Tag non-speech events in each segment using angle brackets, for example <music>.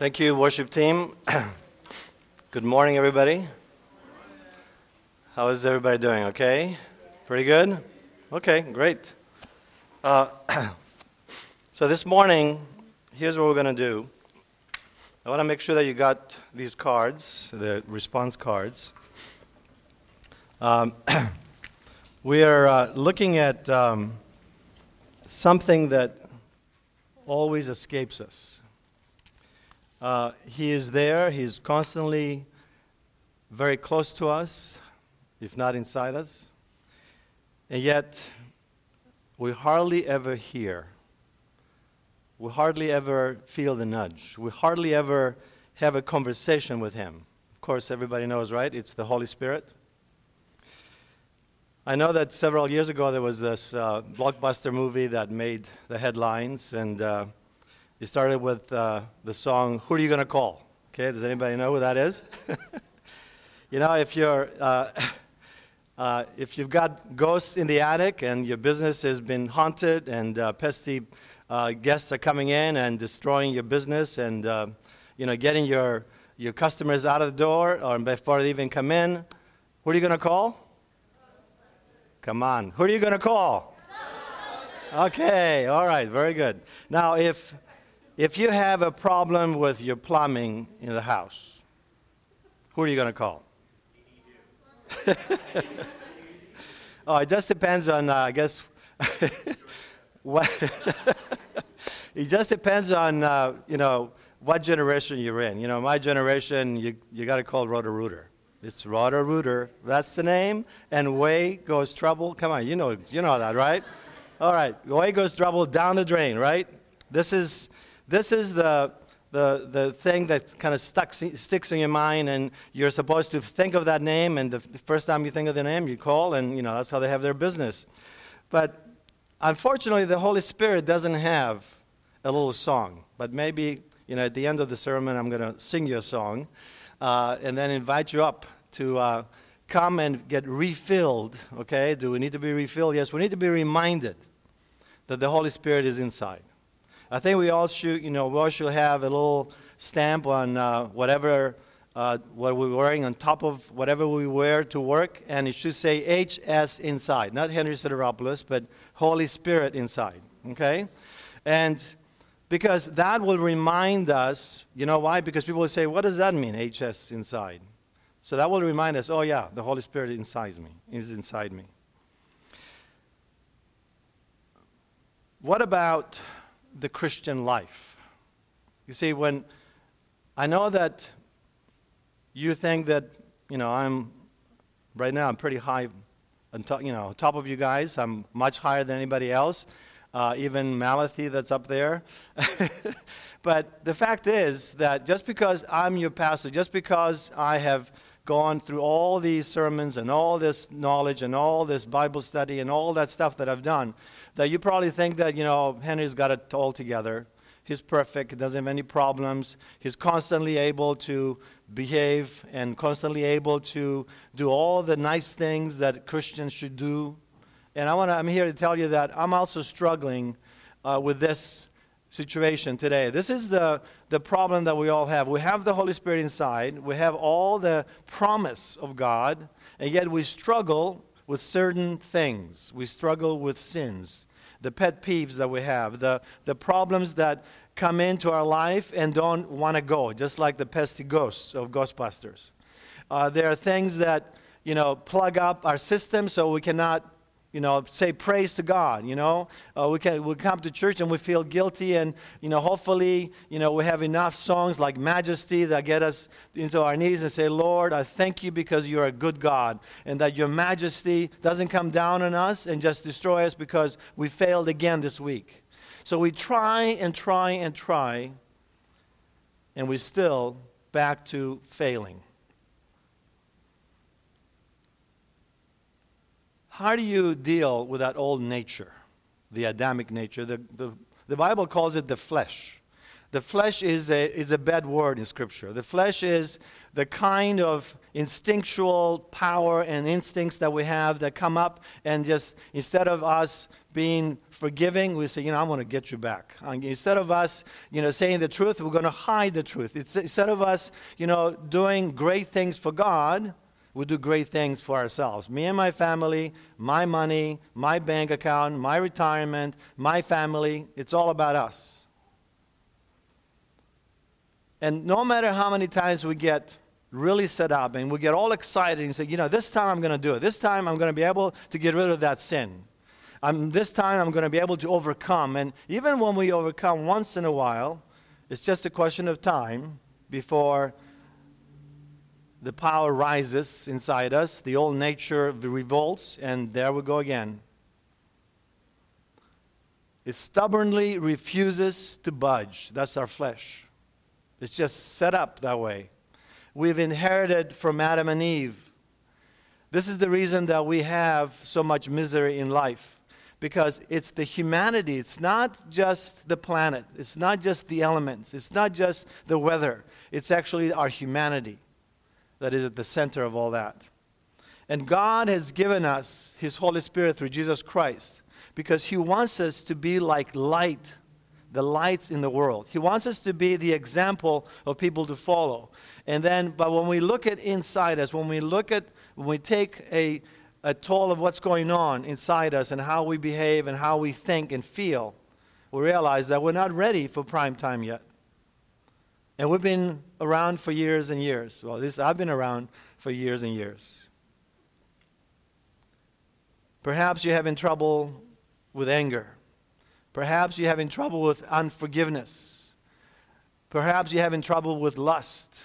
Thank you, worship team. <clears throat> good morning, everybody. How is everybody doing? Okay? Pretty good? Okay, great. Uh, <clears throat> so, this morning, here's what we're going to do. I want to make sure that you got these cards, the response cards. Um, <clears throat> we are uh, looking at um, something that always escapes us. Uh, he is there, He's constantly very close to us, if not inside us. And yet, we hardly ever hear. We hardly ever feel the nudge. We hardly ever have a conversation with Him. Of course, everybody knows, right? It's the Holy Spirit. I know that several years ago there was this uh, blockbuster movie that made the headlines, and uh, it started with uh, the song, Who Are You Gonna Call? Okay, does anybody know who that is? <laughs> you know, if you're. Uh, <laughs> uh, if you've got ghosts in the attic and your business has been haunted and uh, pesky uh, guests are coming in and destroying your business and uh, you know getting your, your customers out of the door or before they even come in, who are you going to call? Come on, who are you going to call? <laughs> Okay, all right, very good. Now, if if you have a problem with your plumbing in the house, who are you going to call? <laughs> oh, it just depends on, uh, I guess, <laughs> what. it just depends on, uh, you know, what generation you're in. You know, my generation, you, you got to call Roto-Rooter. It's Roto-Rooter. That's the name. And away goes trouble. Come on, you know, you know that, right? All right, away goes trouble down the drain, right? This is this is the, the, the thing that kind of stuck, sticks in your mind, and you're supposed to think of that name, and the first time you think of the name, you call, and you know that's how they have their business. But unfortunately, the Holy Spirit doesn't have a little song. But maybe you know at the end of the sermon, I'm going to sing you a song, uh, and then invite you up to. Uh, come and get refilled, okay? Do we need to be refilled? Yes, we need to be reminded that the Holy Spirit is inside. I think we all should, you know, we all should have a little stamp on uh, whatever uh, what we're wearing on top of whatever we wear to work, and it should say HS inside, not Henry Sideropoulos, but Holy Spirit inside. Okay, and because that will remind us, you know why? Because people will say, "What does that mean, HS inside?" So that will remind us, "Oh yeah, the Holy Spirit inside me is inside me." What about the Christian life. You see, when I know that you think that, you know, I'm right now, I'm pretty high you know, top of you guys. I'm much higher than anybody else, uh, even Malathi that's up there. <laughs> but the fact is that just because I'm your pastor, just because I have gone through all these sermons and all this knowledge and all this Bible study and all that stuff that I've done, that you probably think that, you know, Henry's got it all together. He's perfect, doesn't have any problems. He's constantly able to behave and constantly able to do all the nice things that Christians should do. And I want to, I'm here to tell you that I'm also struggling uh, with this situation today. This is the, the problem that we all have. We have the Holy Spirit inside, we have all the promise of God, and yet we struggle with certain things. We struggle with sins, the pet peeves that we have, the, the problems that come into our life and don't want to go, just like the pesky ghosts of Ghostbusters. Uh, there are things that, you know, plug up our system so we cannot you know, say praise to God, you know. Uh, we, can, we come to church and we feel guilty and, you know, hopefully, you know, we have enough songs like Majesty that get us into our knees and say, Lord, I thank you because you're a good God and that your majesty doesn't come down on us and just destroy us because we failed again this week. So we try and try and try and we still back to failing. How do you deal with that old nature, the Adamic nature? The, the, the Bible calls it the flesh. The flesh is a, is a bad word in Scripture. The flesh is the kind of instinctual power and instincts that we have that come up and just, instead of us being forgiving, we say, you know, I want to get you back. Instead of us, you know, saying the truth, we're going to hide the truth. It's, instead of us, you know, doing great things for God, we do great things for ourselves. Me and my family, my money, my bank account, my retirement, my family, it's all about us. And no matter how many times we get really set up and we get all excited and say, you know, this time I'm going to do it. This time I'm going to be able to get rid of that sin. Um, this time I'm going to be able to overcome. And even when we overcome once in a while, it's just a question of time before the power rises inside us, the old nature revolts, and there we go again. It stubbornly refuses to budge. That's our flesh. It's just set up that way. We've inherited from Adam and Eve. This is the reason that we have so much misery in life because it's the humanity. It's not just the planet, it's not just the elements, it's not just the weather. It's actually our humanity that is at the center of all that. And God has given us His Holy Spirit through Jesus Christ because He wants us to be like light the lights in the world. He wants us to be the example of people to follow. And then, but when we look at inside us, when we look at, when we take a, a toll of what's going on inside us and how we behave and how we think and feel, we realize that we're not ready for prime time yet. And we've been around for years and years. Well, this, I've been around for years and years. Perhaps you're having trouble with anger. Perhaps you're having trouble with unforgiveness. Perhaps you're having trouble with lust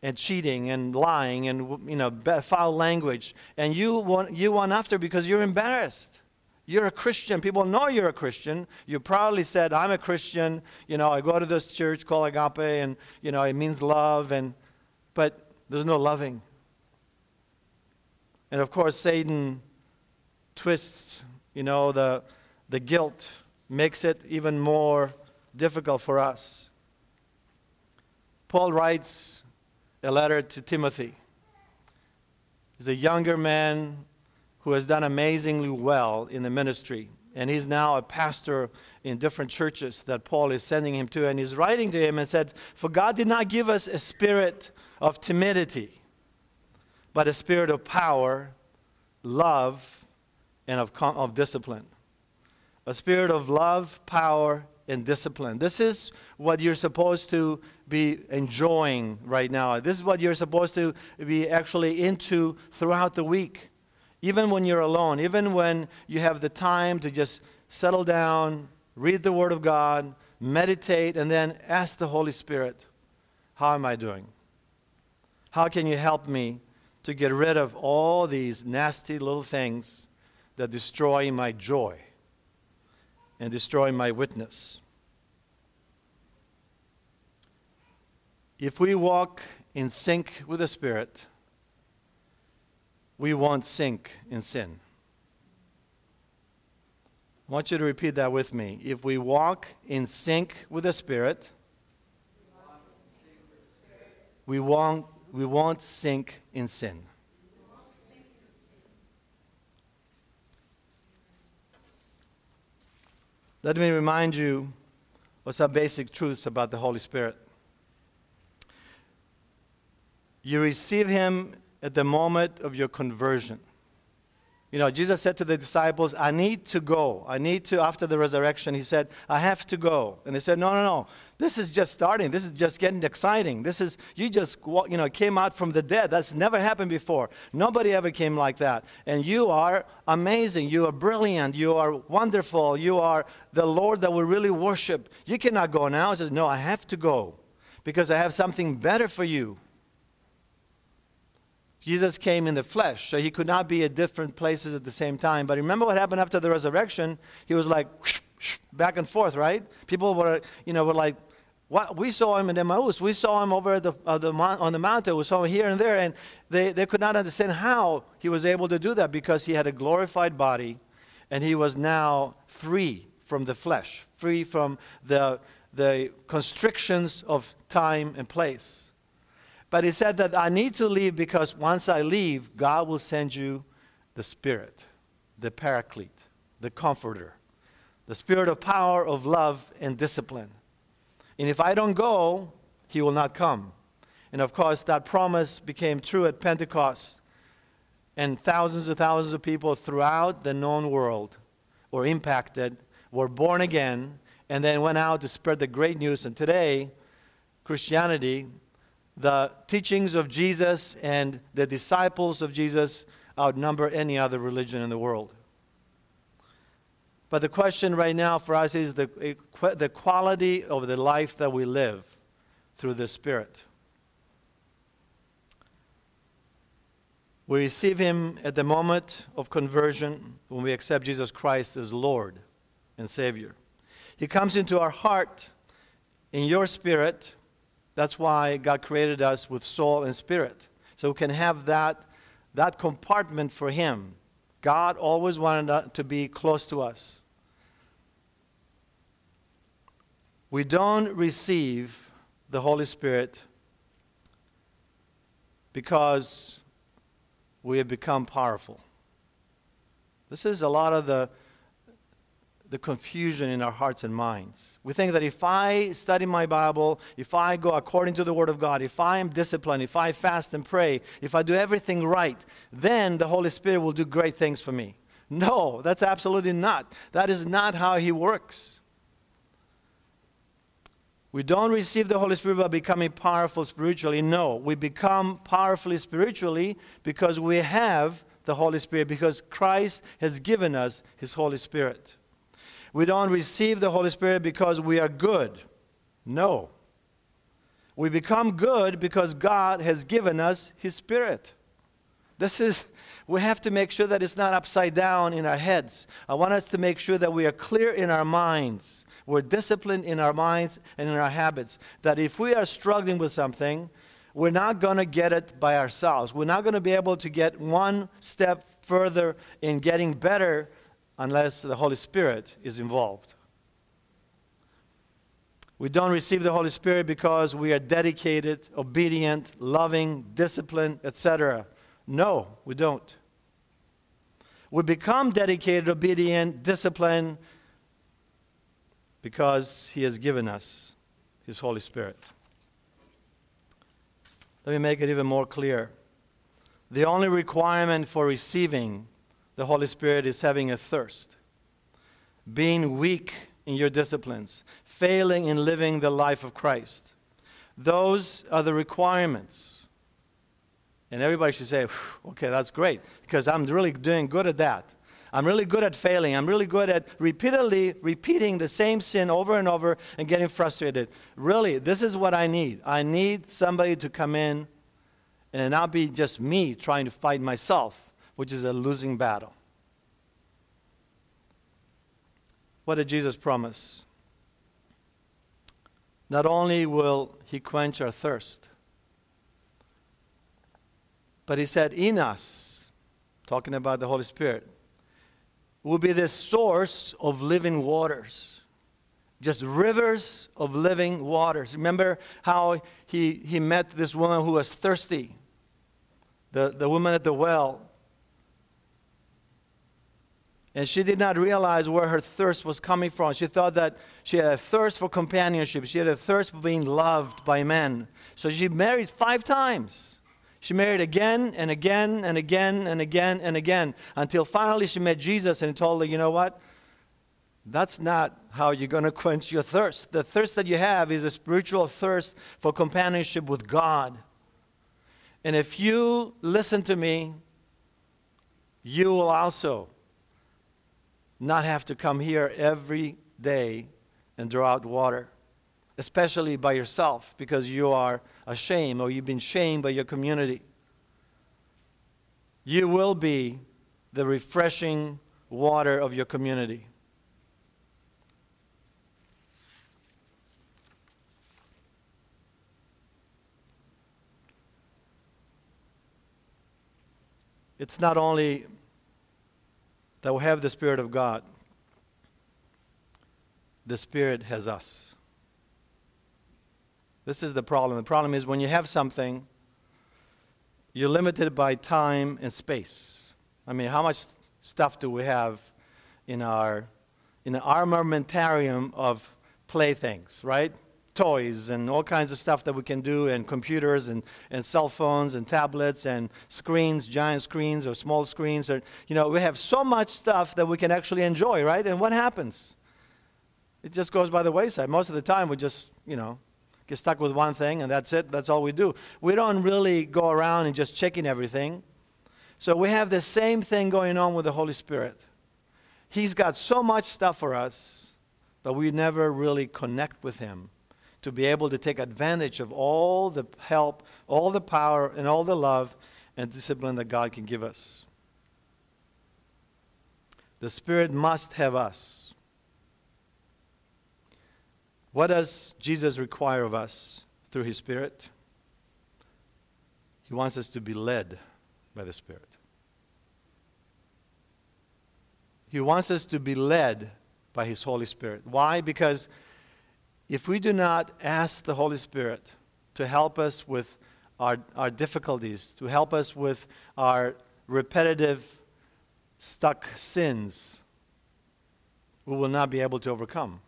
and cheating and lying and you know foul language and you want you want after because you're embarrassed you're a christian people know you're a christian you proudly said i'm a christian you know i go to this church called agape and you know it means love and but there's no loving and of course satan twists you know the the guilt makes it even more difficult for us. Paul writes a letter to Timothy. He's a younger man who has done amazingly well in the ministry. And he's now a pastor in different churches that Paul is sending him to. And he's writing to him and said, For God did not give us a spirit of timidity, but a spirit of power, love, and of, of discipline a spirit of love, power, and discipline. This is what you're supposed to be enjoying right now. This is what you're supposed to be actually into throughout the week. Even when you're alone, even when you have the time to just settle down, read the Word of God, meditate, and then ask the Holy Spirit, How am I doing? How can you help me to get rid of all these nasty little things that destroy my joy? and destroy my witness. If we walk in sync with the Spirit, we won't sink in sin. I want you to repeat that with me. If we walk in sync with the Spirit, we won't, we won't sink in sin. Let me remind you of some basic truths about the Holy Spirit. You receive Him at the moment of your conversion. You know, Jesus said to the disciples, I need to go. I need to, after the resurrection, He said, I have to go. And they said, No, no, no. This is just starting. This is just getting exciting. This is, you just, you know, came out from the dead. That's never happened before. Nobody ever came like that. And you are amazing. You are brilliant. You are wonderful. You are the Lord that we really worship. You cannot go now. He says, No, I have to go because I have something better for you. Jesus came in the flesh, so he could not be at different places at the same time. But remember what happened after the resurrection? He was like whoosh, whoosh, back and forth, right? People were, you know, were like, what? We saw him in Emmaus. We saw him over the, uh, the, on the mountain. We saw him here and there. And they, they could not understand how he was able to do that because he had a glorified body and he was now free from the flesh, free from the, the constrictions of time and place. But he said that I need to leave because once I leave, God will send you the Spirit, the Paraclete, the Comforter, the Spirit of power, of love, and discipline. And if I don't go, he will not come. And of course, that promise became true at Pentecost. And thousands and thousands of people throughout the known world were impacted, were born again, and then went out to spread the great news. And today, Christianity, the teachings of Jesus and the disciples of Jesus outnumber any other religion in the world. But the question right now for us is the, the quality of the life that we live through the Spirit. We receive Him at the moment of conversion when we accept Jesus Christ as Lord and Savior. He comes into our heart in your spirit. That's why God created us with soul and spirit. So we can have that, that compartment for Him. God always wanted to be close to us. We don't receive the Holy Spirit because we have become powerful. This is a lot of the the confusion in our hearts and minds. We think that if I study my Bible, if I go according to the Word of God, if I am disciplined, if I fast and pray, if I do everything right, then the Holy Spirit will do great things for me. No, that's absolutely not. That is not how He works. We don't receive the Holy Spirit by becoming powerful spiritually. No, we become powerfully spiritually because we have the Holy Spirit, because Christ has given us His Holy Spirit. We don't receive the Holy Spirit because we are good. No. We become good because God has given us His Spirit. This is, we have to make sure that it's not upside down in our heads. I want us to make sure that we are clear in our minds. We're disciplined in our minds and in our habits. That if we are struggling with something, we're not going to get it by ourselves. We're not going to be able to get one step further in getting better unless the Holy Spirit is involved. We don't receive the Holy Spirit because we are dedicated, obedient, loving, disciplined, etc. No, we don't. We become dedicated, obedient, disciplined because He has given us His Holy Spirit. Let me make it even more clear. The only requirement for receiving the Holy Spirit is having a thirst, being weak in your disciplines, failing in living the life of Christ. Those are the requirements. And everybody should say, okay, that's great, because I'm really doing good at that. I'm really good at failing. I'm really good at repeatedly repeating the same sin over and over and getting frustrated. Really, this is what I need. I need somebody to come in and not be just me trying to fight myself which is a losing battle. What did Jesus promise? Not only will he quench our thirst, but he said, in us, talking about the Holy Spirit, will be the source of living waters. Just rivers of living waters. Remember how he, he met this woman who was thirsty, the, the woman at the well. And she did not realize where her thirst was coming from. She thought that she had a thirst for companionship. She had a thirst for being loved by men. So she married five times. She married again and again and again and again and again until finally she met Jesus and he told her, you know what? That's not how you're going to quench your thirst. The thirst that you have is a spiritual thirst for companionship with God. And if you listen to me, you will also not have to come here every day and draw out water, especially by yourself because you are ashamed or you've been shamed by your community. You will be the refreshing water of your community. It's not only that we have the Spirit of God, the Spirit has us. This is the problem. The problem is when you have something, you're limited by time and space. I mean, how much stuff do we have in our in an armamentarium of playthings, right? Toys and all kinds of stuff that we can do, and computers and, and cell phones and tablets and screens, giant screens or small screens. Or, you know, we have so much stuff that we can actually enjoy, right? And what happens? It just goes by the wayside. Most of the time, we just, you know, get stuck with one thing and that's it. That's all we do. We don't really go around and just checking everything. So we have the same thing going on with the Holy Spirit. He's got so much stuff for us, but we never really connect with Him to be able to take advantage of all the help, all the power, and all the love and discipline that God can give us. The Spirit must have us. What does Jesus require of us through His Spirit? He wants us to be led by the Spirit. He wants us to be led by His Holy Spirit. Why? Because if we do not ask the Holy Spirit to help us with our, our difficulties, to help us with our repetitive, stuck sins, we will not be able to overcome.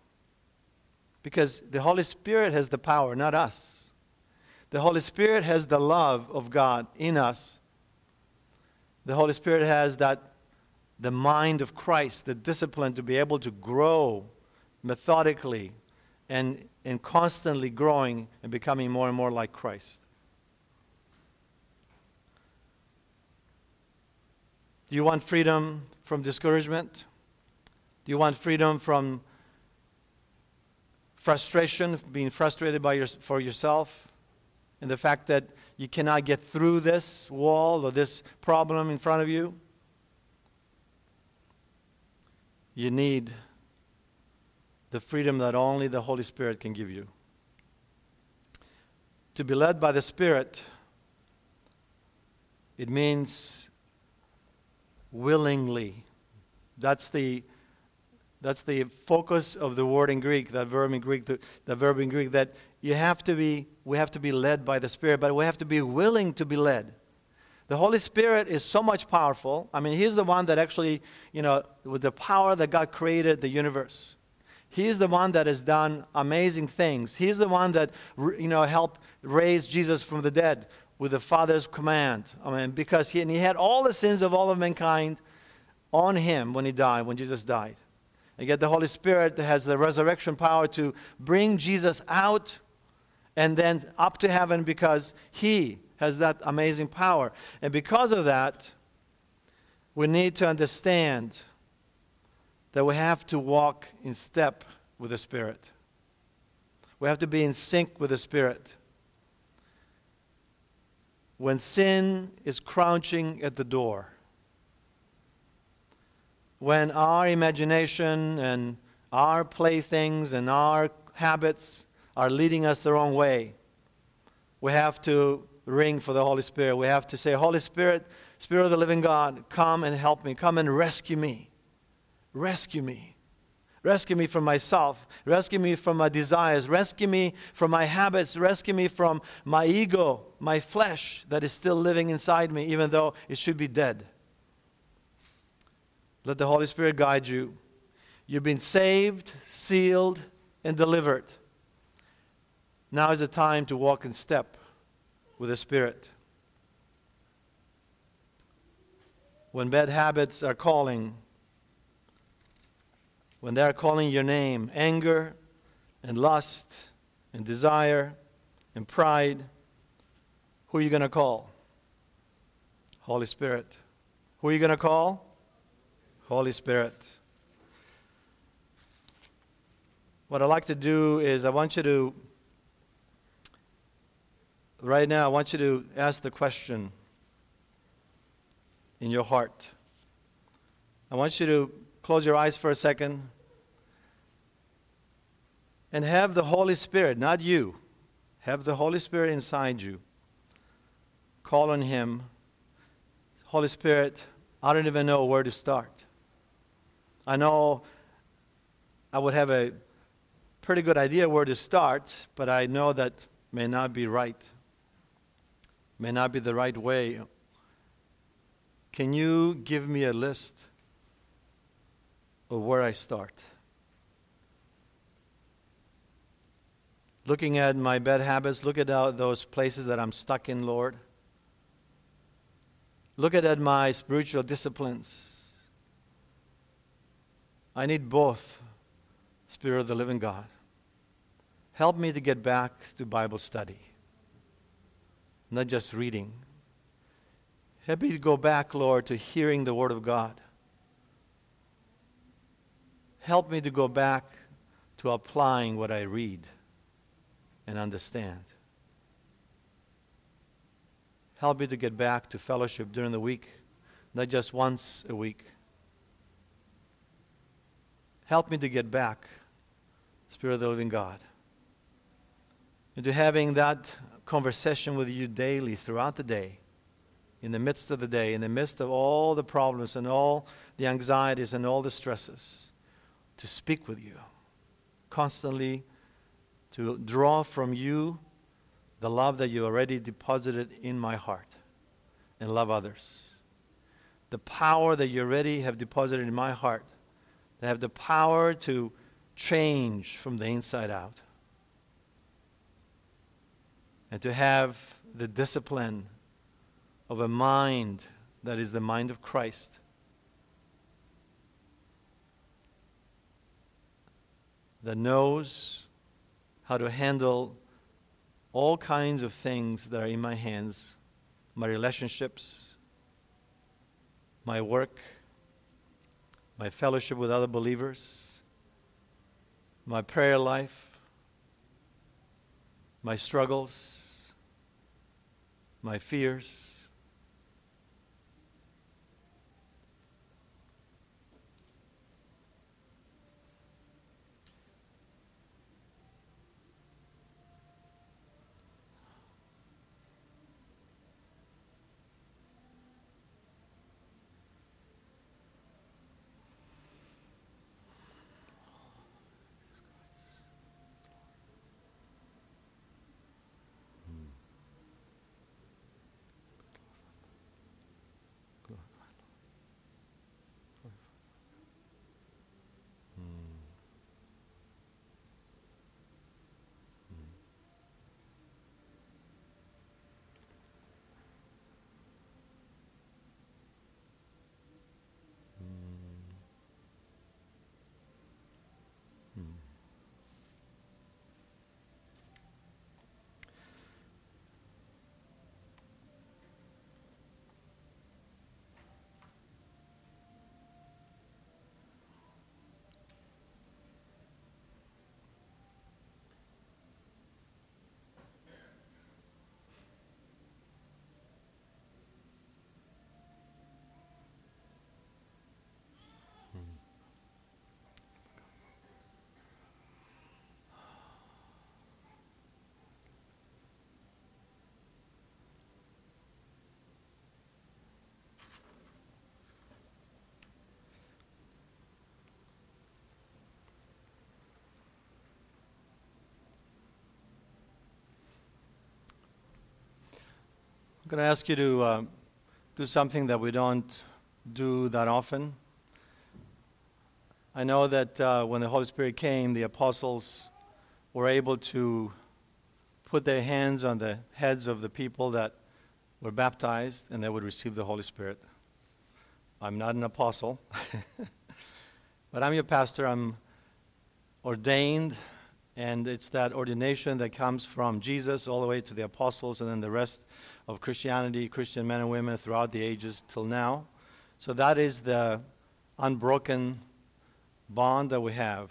Because the Holy Spirit has the power, not us. The Holy Spirit has the love of God in us. The Holy Spirit has that the mind of Christ, the discipline to be able to grow methodically and, and constantly growing and becoming more and more like Christ. Do you want freedom from discouragement? Do you want freedom from frustration, being frustrated by your, for yourself, and the fact that you cannot get through this wall or this problem in front of you? you need the freedom that only the Holy Spirit can give you. To be led by the Spirit, it means willingly. That's the that's the focus of the word in Greek, that verb in Greek, the, verb in Greek, that you have to be, we have to be led by the Spirit, but we have to be willing to be led. The Holy Spirit is so much powerful. I mean, He's the one that actually, you know, with the power that God created the universe. He's the one that has done amazing things. He's the one that, you know, helped raise Jesus from the dead with the Father's command. I mean, because he, and he had all the sins of all of mankind on him when he died, when Jesus died. And yet the Holy Spirit has the resurrection power to bring Jesus out and then up to heaven because he has that amazing power. And because of that, we need to understand that we have to walk in step with the Spirit. We have to be in sync with the Spirit. When sin is crouching at the door, when our imagination and our playthings and our habits are leading us the wrong way, we have to ring for the Holy Spirit. We have to say, Holy Spirit, Spirit of the living God, come and help me. Come and rescue me. Rescue me. Rescue me from myself. Rescue me from my desires. Rescue me from my habits. Rescue me from my ego, my flesh that is still living inside me, even though it should be dead. Let the Holy Spirit guide you. You've been saved, sealed, and delivered. Now is the time to walk in step with the Spirit. When bad habits are calling, when they are calling your name, anger and lust and desire and pride, who are you going to call? Holy Spirit. Who are you going to call? Holy Spirit. What I'd like to do is, I want you to right now, I want you to ask the question in your heart. I want you to close your eyes for a second and have the Holy Spirit, not you, have the Holy Spirit inside you. Call on Him. Holy Spirit, I don't even know where to start. I know I would have a pretty good idea where to start, but I know that may not be right, may not be the right way. Can you give me a list of where I start? Looking at my bad habits, look at those places that I'm stuck in, Lord. Look at my spiritual disciplines. I need both, Spirit of the living God. Help me to get back to Bible study, not just reading. Help me to go back, Lord, to hearing the Word of God. Help me to go back to applying what I read and understand. Help me to get back to fellowship during the week, not just once a week. Help me to get back, Spirit of the living God, into having that conversation with you daily throughout the day, in the midst of the day, in the midst of all the problems and all the anxieties and all the stresses, to speak with you, constantly to draw from you the love that you already deposited in my heart and love others. The power that you already have deposited in my heart, that have the power to change from the inside out. And to have the discipline of a mind that is the mind of Christ. That knows how to handle all kinds of things that are in my hands my relationships, my work, my fellowship with other believers, my prayer life, my struggles, my fears. Going to ask you to uh, do something that we don't do that often. I know that uh, when the Holy Spirit came, the apostles were able to put their hands on the heads of the people that were baptized and they would receive the Holy Spirit. I'm not an apostle, <laughs> but I'm your pastor. I'm ordained, and it's that ordination that comes from Jesus all the way to the apostles and then the rest of Christianity, Christian men and women throughout the ages till now. So that is the unbroken bond that we have.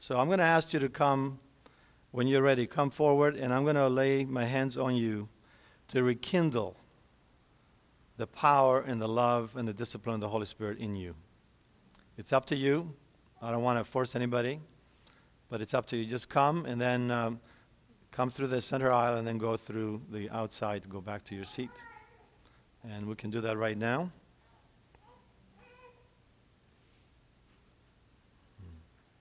So I'm going to ask you to come when you're ready. Come forward, and I'm going to lay my hands on you to rekindle the power and the love and the discipline of the Holy Spirit in you. It's up to you. I don't want to force anybody, but it's up to you. Just come, and then. Um, come through the center aisle and then go through the outside to go back to your seat. And we can do that right now.